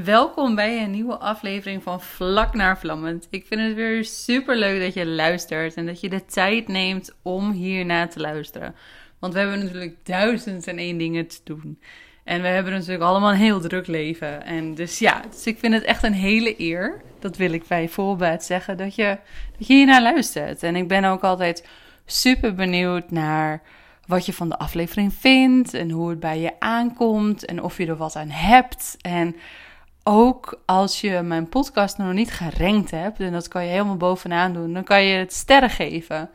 Welkom bij een nieuwe aflevering van Vlak naar Vlammend. Ik vind het weer super leuk dat je luistert en dat je de tijd neemt om hierna te luisteren. Want we hebben natuurlijk duizend en één dingen te doen. En we hebben natuurlijk allemaal een heel druk leven. En dus ja, dus ik vind het echt een hele eer. Dat wil ik bij voorbaat zeggen, dat je, dat je hiernaar luistert. En ik ben ook altijd super benieuwd naar wat je van de aflevering vindt en hoe het bij je aankomt en of je er wat aan hebt. En ook als je mijn podcast nog niet gerankt hebt, en dat kan je helemaal bovenaan doen, dan kan je het sterren geven.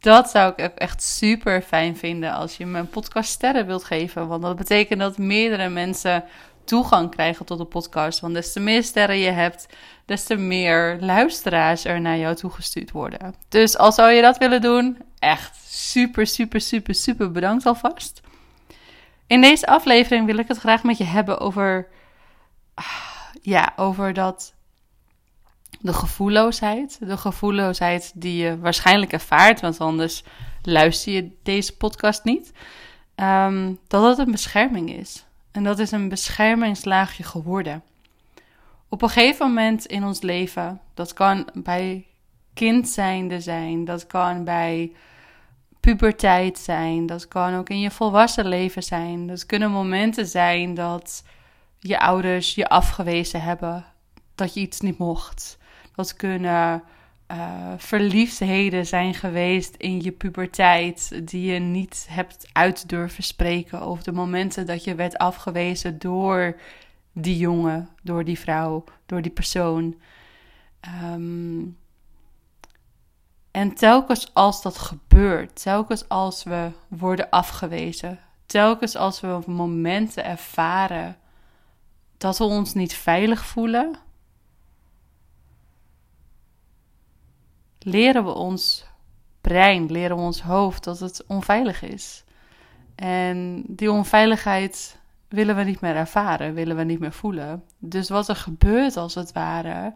Dat zou ik echt super fijn vinden als je mijn podcast sterren wilt geven. Want dat betekent dat meerdere mensen toegang krijgen tot de podcast. Want des te meer sterren je hebt, des te meer luisteraars er naar jou toegestuurd worden. Dus als zou je dat willen doen, echt super, super, super, super bedankt alvast. In deze aflevering wil ik het graag met je hebben over. Ja, over dat. De gevoelloosheid. De gevoelloosheid die je waarschijnlijk ervaart, want anders luister je deze podcast niet. Um, dat het een bescherming is. En dat is een beschermingslaagje geworden. Op een gegeven moment in ons leven, dat kan bij kind zijnde zijn, dat kan bij puberteit zijn, dat kan ook in je volwassen leven zijn. Dat kunnen momenten zijn dat je ouders je afgewezen hebben, dat je iets niet mocht. Dat kunnen uh, verliefdheden zijn geweest in je puberteit die je niet hebt uit durven spreken. Of de momenten dat je werd afgewezen door die jongen, door die vrouw, door die persoon. Um, en telkens als dat gebeurt, telkens als we worden afgewezen, telkens als we momenten ervaren dat we ons niet veilig voelen, leren we ons brein, leren we ons hoofd dat het onveilig is. En die onveiligheid willen we niet meer ervaren, willen we niet meer voelen. Dus wat er gebeurt als het ware,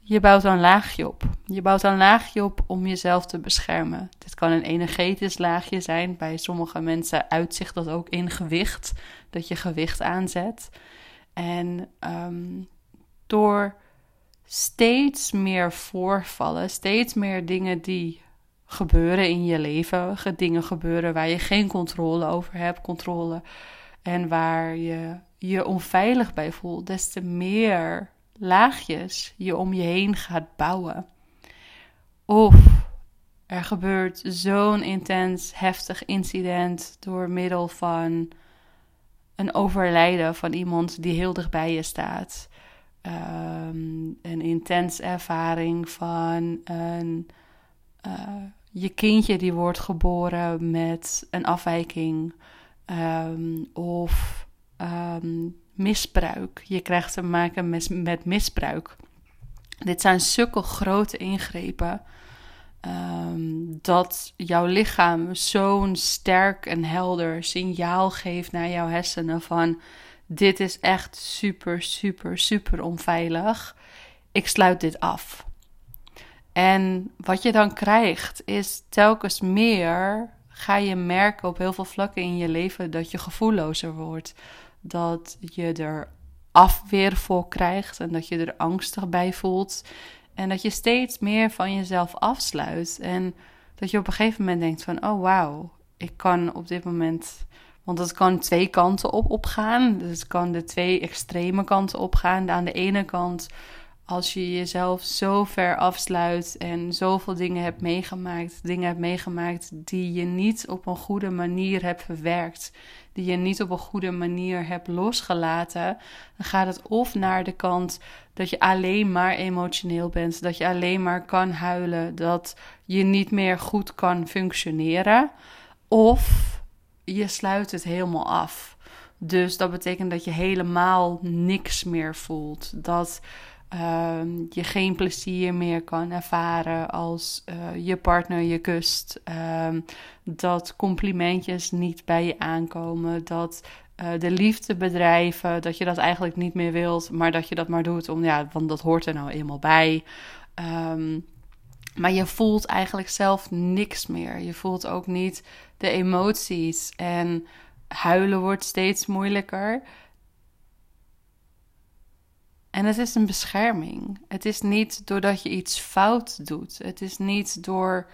je bouwt een laagje op. Je bouwt een laagje op om jezelf te beschermen. Dit kan een energetisch laagje zijn. Bij sommige mensen uitzicht dat ook in gewicht, dat je gewicht aanzet. En um, door steeds meer voorvallen, steeds meer dingen die gebeuren in je leven, dingen gebeuren waar je geen controle over hebt, controle en waar je je onveilig bij voelt, des te meer laagjes je om je heen gaat bouwen. Of er gebeurt zo'n intens, heftig incident door middel van een overlijden van iemand die heel dichtbij je staat. Um, een intens ervaring van een, uh, je kindje die wordt geboren met een afwijking. Um, of um, misbruik. Je krijgt te maken met, met misbruik. Dit zijn zulke grote ingrepen. Um, dat jouw lichaam zo'n sterk en helder signaal geeft naar jouw hersenen van dit is echt super, super, super onveilig. Ik sluit dit af. En wat je dan krijgt is telkens meer ga je merken op heel veel vlakken in je leven dat je gevoellozer wordt dat je er afweer voor krijgt en dat je er angstig bij voelt. En dat je steeds meer van jezelf afsluit. En dat je op een gegeven moment denkt van, oh wauw, ik kan op dit moment... Want het kan twee kanten op opgaan. Dus het kan de twee extreme kanten opgaan. Aan de ene kant, als je jezelf zo ver afsluit en zoveel dingen hebt meegemaakt, dingen hebt meegemaakt die je niet op een goede manier hebt verwerkt, die je niet op een goede manier hebt losgelaten, dan gaat het of naar de kant dat je alleen maar emotioneel bent, dat je alleen maar kan huilen, dat je niet meer goed kan functioneren, of je sluit het helemaal af. Dus dat betekent dat je helemaal niks meer voelt. Dat uh, je geen plezier meer kan ervaren als uh, je partner je kust. Uh, dat complimentjes niet bij je aankomen. Dat uh, de liefde bedrijven, dat je dat eigenlijk niet meer wilt, maar dat je dat maar doet. Om, ja, want dat hoort er nou eenmaal bij. Um, maar je voelt eigenlijk zelf niks meer. Je voelt ook niet de emoties. En huilen wordt steeds moeilijker. En het is een bescherming. Het is niet doordat je iets fout doet. Het is niet door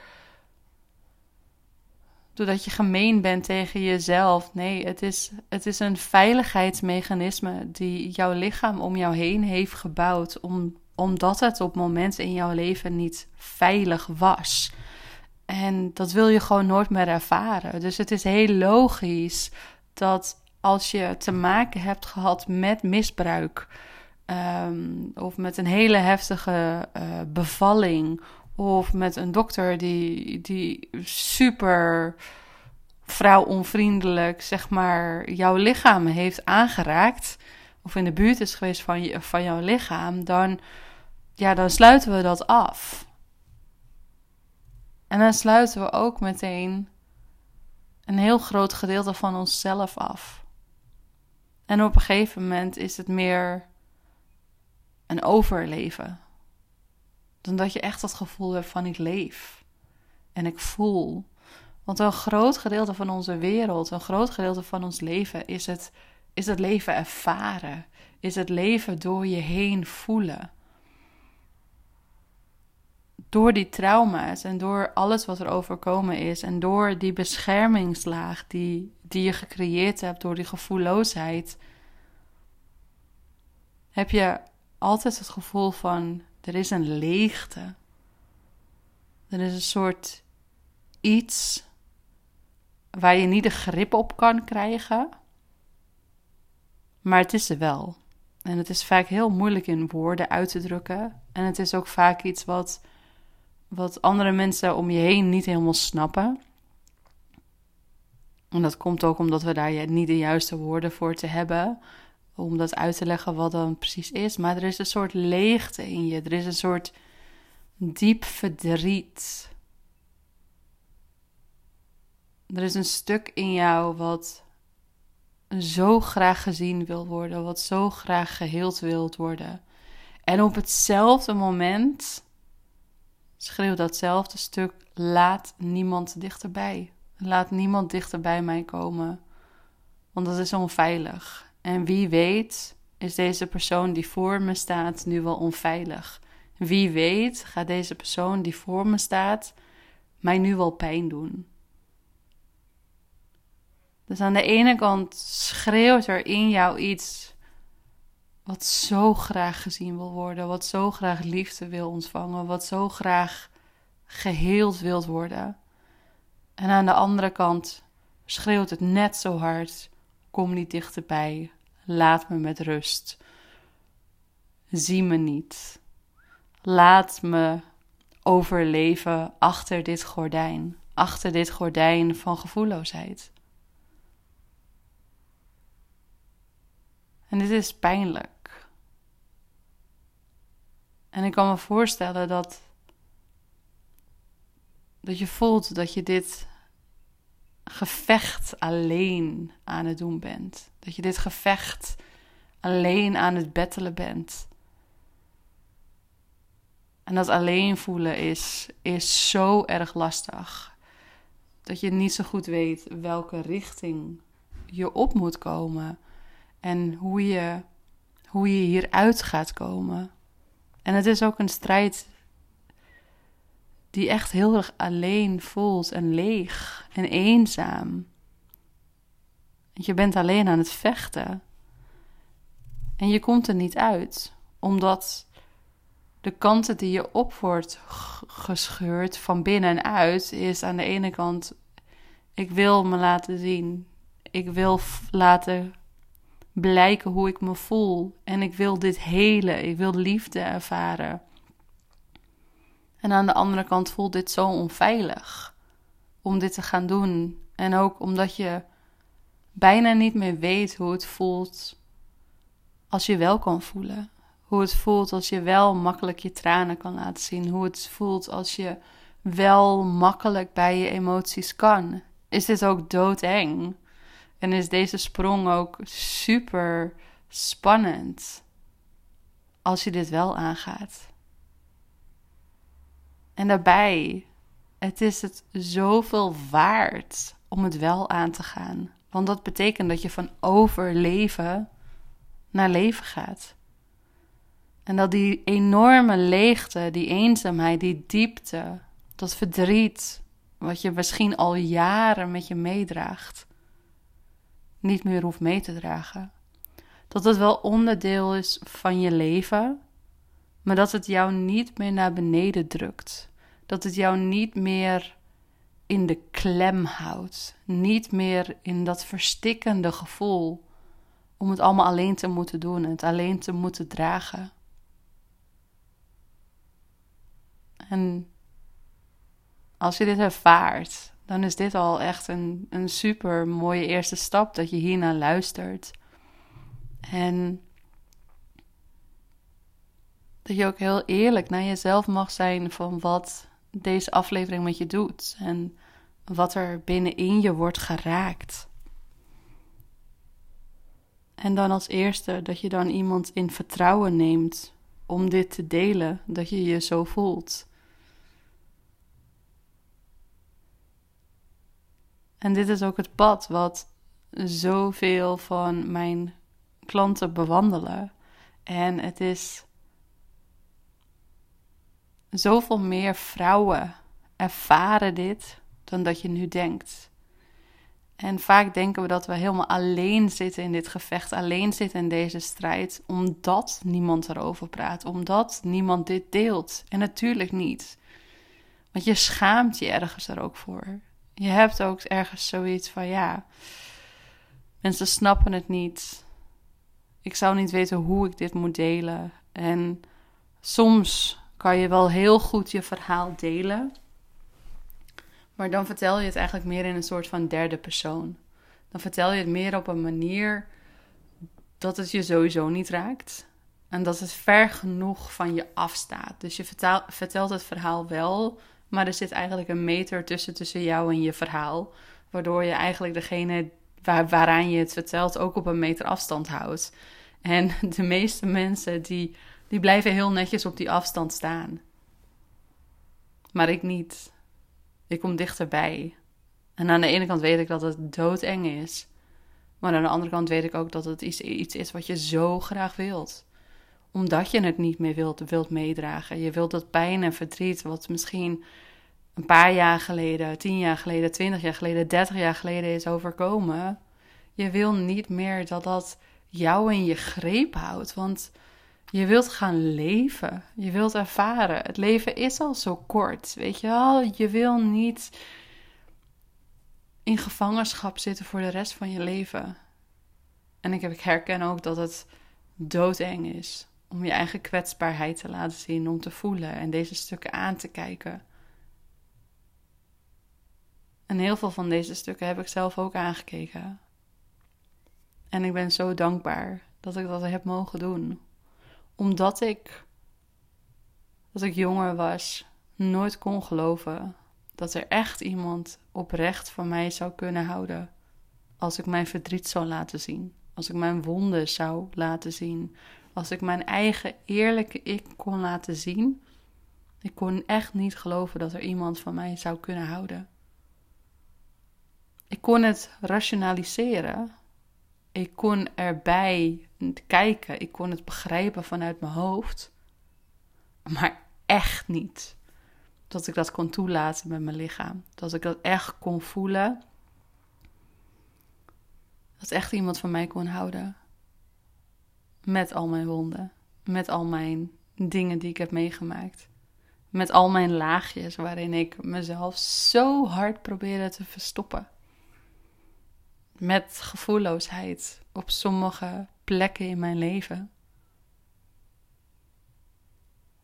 doordat je gemeen bent tegen jezelf. Nee, het is, het is een veiligheidsmechanisme die jouw lichaam om jou heen heeft gebouwd. Om, omdat het op momenten in jouw leven niet veilig was. En dat wil je gewoon nooit meer ervaren. Dus het is heel logisch dat als je te maken hebt gehad met misbruik. Ehm, of met een hele heftige uh, bevalling of met een dokter die, die super vrouwonvriendelijk, zeg maar, jouw lichaam heeft aangeraakt. Of in de buurt is geweest van, je, van jouw lichaam. Dan, ja, dan sluiten we dat af. En dan sluiten we ook meteen een heel groot gedeelte van onszelf af. En op een gegeven moment is het meer een overleven dan dat je echt het gevoel hebt van ik leef en ik voel. Want een groot gedeelte van onze wereld, een groot gedeelte van ons leven is het, is het leven ervaren. Is het leven door je heen voelen. Door die trauma's en door alles wat er overkomen is en door die beschermingslaag die, die je gecreëerd hebt door die gevoelloosheid, heb je altijd het gevoel van er is een leegte. Er is een soort iets waar je niet de grip op kan krijgen. Maar het is er wel. En het is vaak heel moeilijk in woorden uit te drukken. En het is ook vaak iets wat, wat andere mensen om je heen niet helemaal snappen. En dat komt ook omdat we daar niet de juiste woorden voor te hebben om dat uit te leggen wat dan precies is. Maar er is een soort leegte in je. Er is een soort diep verdriet. Er is een stuk in jou wat zo graag gezien wil worden, wat zo graag geheeld wilt worden. En op hetzelfde moment schreeuwt datzelfde stuk: laat niemand dichterbij. Laat niemand dichter bij mij komen, want dat is onveilig. En wie weet is deze persoon die voor me staat nu wel onveilig. Wie weet gaat deze persoon die voor me staat mij nu wel pijn doen. Dus aan de ene kant schreeuwt er in jou iets wat zo graag gezien wil worden, wat zo graag liefde wil ontvangen, wat zo graag geheeld wilt worden. En aan de andere kant schreeuwt het net zo hard Kom niet dichterbij. Laat me met rust. Zie me niet. Laat me overleven achter dit gordijn. Achter dit gordijn van gevoelloosheid. En dit is pijnlijk. En ik kan me voorstellen dat, dat je voelt dat je dit gevecht alleen aan het doen bent. Dat je dit gevecht alleen aan het bettelen bent. En dat alleen voelen is, is zo erg lastig. Dat je niet zo goed weet welke richting je op moet komen. En hoe je, hoe je hieruit gaat komen. En het is ook een strijd die echt heel erg alleen voelt en leeg en eenzaam. Je bent alleen aan het vechten. En je komt er niet uit, omdat de kanten die je op wordt gescheurd van binnen en uit is aan de ene kant: ik wil me laten zien, ik wil laten blijken hoe ik me voel en ik wil dit hele, ik wil liefde ervaren. En aan de andere kant voelt dit zo onveilig om dit te gaan doen. En ook omdat je bijna niet meer weet hoe het voelt als je wel kan voelen. Hoe het voelt als je wel makkelijk je tranen kan laten zien. Hoe het voelt als je wel makkelijk bij je emoties kan. Is dit ook doodeng? En is deze sprong ook super spannend als je dit wel aangaat? En daarbij, het is het zoveel waard om het wel aan te gaan. Want dat betekent dat je van overleven naar leven gaat. En dat die enorme leegte, die eenzaamheid, die diepte, dat verdriet, wat je misschien al jaren met je meedraagt, niet meer hoeft mee te dragen. Dat het wel onderdeel is van je leven, maar dat het jou niet meer naar beneden drukt. Dat het jou niet meer in de klem houdt. Niet meer in dat verstikkende gevoel om het allemaal alleen te moeten doen, het alleen te moeten dragen. En als je dit ervaart, dan is dit al echt een, een super mooie eerste stap dat je hiernaar luistert. En dat je ook heel eerlijk naar jezelf mag zijn van wat deze aflevering met je doet en wat er binnenin je wordt geraakt. En dan als eerste dat je dan iemand in vertrouwen neemt om dit te delen, dat je je zo voelt. En dit is ook het pad wat zoveel van mijn klanten bewandelen. En het is zoveel meer vrouwen ervaren dit dan dat je nu denkt. En vaak denken we dat we helemaal alleen zitten in dit gevecht, alleen zitten in deze strijd, omdat niemand erover praat, omdat niemand dit deelt. En natuurlijk niet. Want je schaamt je ergens er ook voor. Je hebt ook ergens zoiets van ja, mensen snappen het niet. Ik zou niet weten hoe ik dit moet delen. En soms kan je wel heel goed je verhaal delen. Maar dan vertel je het eigenlijk meer in een soort van derde persoon. Dan vertel je het meer op een manier dat het je sowieso niet raakt. En dat het ver genoeg van je afstaat. Dus je vertelt het verhaal wel, maar er zit eigenlijk een meter tussen, tussen jou en je verhaal. Waardoor je eigenlijk degene waar, waaraan je het vertelt ook op een meter afstand houdt. En de meeste mensen die, die blijven heel netjes op die afstand staan. Maar ik niet. Ik kom dichterbij. En aan de ene kant weet ik dat het doodeng is. Maar aan de andere kant weet ik ook dat het iets, iets is wat je zo graag wilt. Omdat je het niet meer wilt, wilt meedragen. Je wilt dat pijn en verdriet, wat misschien een paar jaar geleden, tien jaar geleden, twintig jaar geleden, dertig jaar geleden is overkomen. Je wil niet meer dat dat jou in je greep houdt. Want je wilt gaan leven. Je wilt ervaren. Het leven is al zo kort. Weet je wel? Je wil niet in gevangenschap zitten voor de rest van je leven. En ik, herken ook dat het doodeng is om je eigen kwetsbaarheid te laten zien, om te voelen en deze stukken aan te kijken. En heel veel van deze stukken heb ik zelf ook aangekeken. En ik ben zo dankbaar dat ik dat heb mogen doen. Omdat ik, als ik jonger was, nooit kon geloven dat er echt iemand oprecht van mij zou kunnen houden. Als ik mijn verdriet zou laten zien. Als ik mijn wonden zou laten zien. Als ik mijn eigen eerlijke ik kon laten zien. Ik kon echt niet geloven dat er iemand van mij zou kunnen houden. Ik kon het rationaliseren. Ik kon erbij kijken. Ik kon het begrijpen vanuit mijn hoofd. Maar echt niet. Dat ik dat kon toelaten met mijn lichaam. Dat ik dat echt kon voelen. Dat echt iemand van mij kon houden. Met al mijn wonden. Met al mijn dingen die ik heb meegemaakt. Met al mijn laagjes waarin ik mezelf zo hard probeerde te verstoppen met gevoelloosheid op sommige plekken in mijn leven.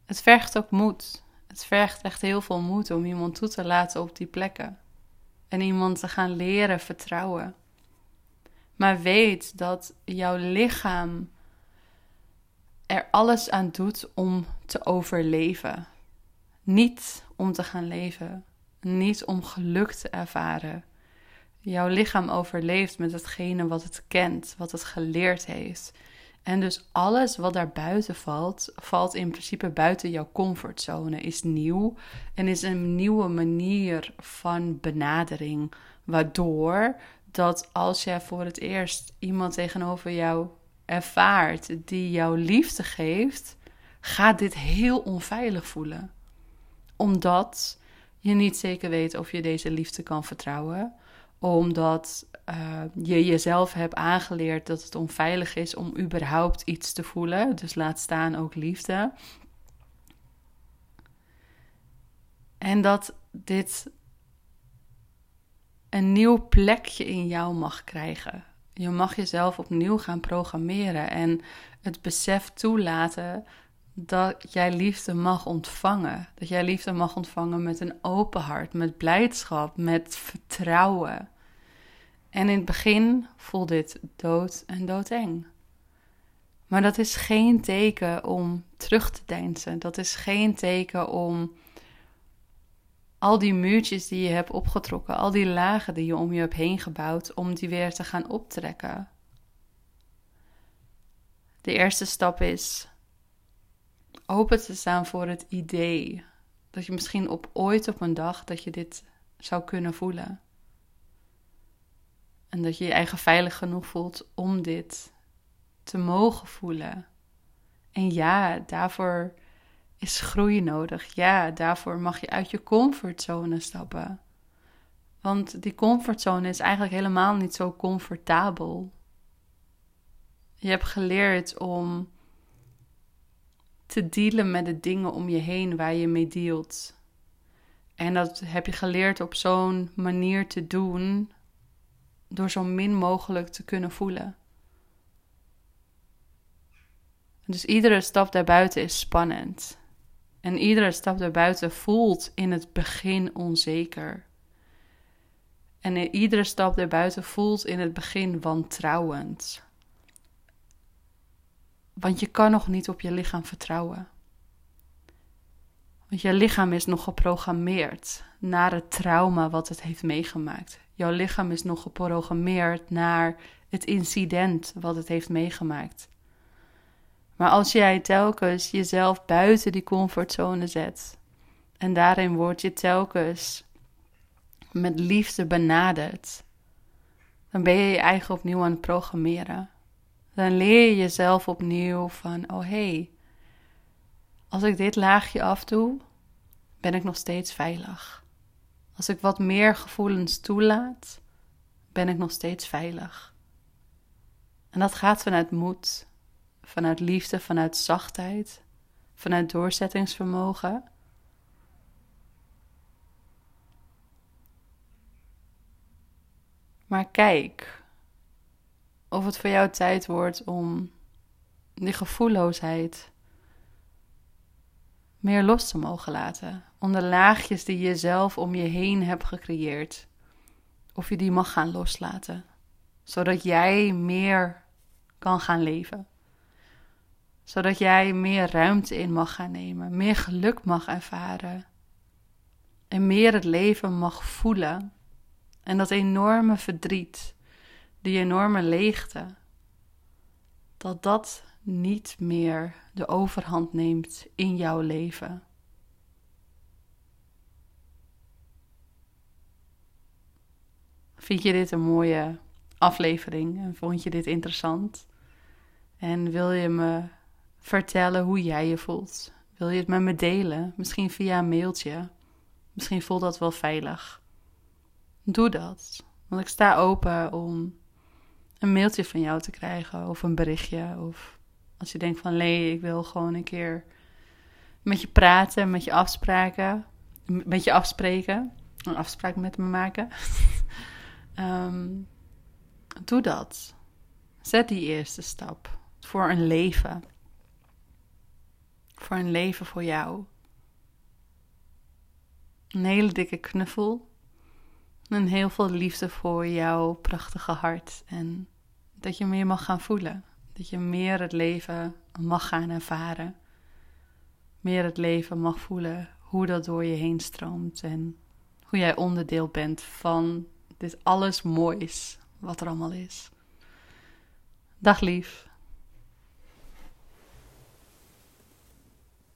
Het vergt ook moed. Het vergt echt heel veel moed om iemand toe te laten op die plekken. En iemand te gaan leren vertrouwen. Maar weet dat jouw lichaam er alles aan doet om te overleven. Niet om te gaan leven. Niet om geluk te ervaren Jouw lichaam overleeft met hetgene wat het kent, wat het geleerd heeft. En dus alles wat daar buiten valt, valt in principe buiten jouw comfortzone, is nieuw en is een nieuwe manier van benadering. Waardoor dat als jij voor het eerst iemand tegenover jou ervaart die jouw liefde geeft, gaat dit heel onveilig voelen. Omdat je niet zeker weet of je deze liefde kan vertrouwen. Omdat uh, je jezelf hebt aangeleerd dat het onveilig is om überhaupt iets te voelen. Dus laat staan ook liefde. En dat dit een nieuw plekje in jou mag krijgen. Je mag jezelf opnieuw gaan programmeren en het besef toelaten dat jij liefde mag ontvangen. Dat jij liefde mag ontvangen met een open hart, met blijdschap, met vertrouwen. En in het begin voelt dit dood en doodeng. Maar dat is geen teken om terug te deinzen. Dat is geen teken om al die muurtjes die je hebt opgetrokken, al die lagen die je om je hebt heen gebouwd, om die weer te gaan optrekken. De eerste stap is open te staan voor het idee dat je misschien op ooit op een dag dat je dit zou kunnen voelen. En dat je je eigen veilig genoeg voelt om dit te mogen voelen. En ja, daarvoor is groei nodig. Ja, daarvoor mag je uit je comfortzone stappen. Want die comfortzone is eigenlijk helemaal niet zo comfortabel. Je hebt geleerd om te dealen met de dingen om je heen waar je mee dealt. En dat heb je geleerd op zo'n manier te doen, door zo min mogelijk te kunnen voelen. Dus iedere stap daarbuiten is spannend. En iedere stap daarbuiten voelt in het begin onzeker. En iedere stap daarbuiten voelt in het begin wantrouwend. Want je kan nog niet op je lichaam vertrouwen. Want je lichaam is nog geprogrammeerd naar het trauma wat het heeft meegemaakt. Jouw lichaam is nog geprogrammeerd naar het incident wat het heeft meegemaakt. Maar als jij telkens jezelf buiten die comfortzone zet en daarin word je telkens met liefde benaderd, dan ben je je eigen opnieuw aan het programmeren. Dan leer je jezelf opnieuw van, oh hé, hey, als ik dit laagje afdoe, ben ik nog steeds veilig. Als ik wat meer gevoelens toelaat, ben ik nog steeds veilig. En dat gaat vanuit moed, vanuit liefde, vanuit zachtheid, vanuit doorzettingsvermogen. Maar kijk of het voor jou tijd wordt om die gevoelloosheid meer los te mogen laten. Om de laagjes die je zelf om je heen hebt gecreëerd, of je die mag gaan loslaten. Zodat jij meer kan gaan leven zodat jij meer ruimte in mag gaan nemen, meer geluk mag ervaren en meer het leven mag voelen. En dat enorme verdriet, die enorme leegte, dat dat niet meer de overhand neemt in jouw leven. Vind je dit een mooie aflevering en vond je dit interessant? En wil je me vertellen hoe jij je voelt. Wil je het met me delen? Misschien via een mailtje. Misschien voelt dat wel veilig. Doe dat. Want ik sta open om een mailtje van jou te krijgen of een berichtje. Of als je denkt van nee, ik wil gewoon een keer met je praten, met je afspraken. Met je afspreken. Een afspraak met me maken. Ehm, doe dat. Zet die eerste stap voor een leven voor een leven voor jou. Een hele dikke knuffel. En heel veel liefde voor jouw prachtige hart. En dat je meer mag gaan voelen. Dat je meer het leven mag gaan ervaren. Meer het leven mag voelen. Hoe dat door je heen stroomt. En hoe jij onderdeel bent van dit alles moois wat er allemaal is. Dag lief.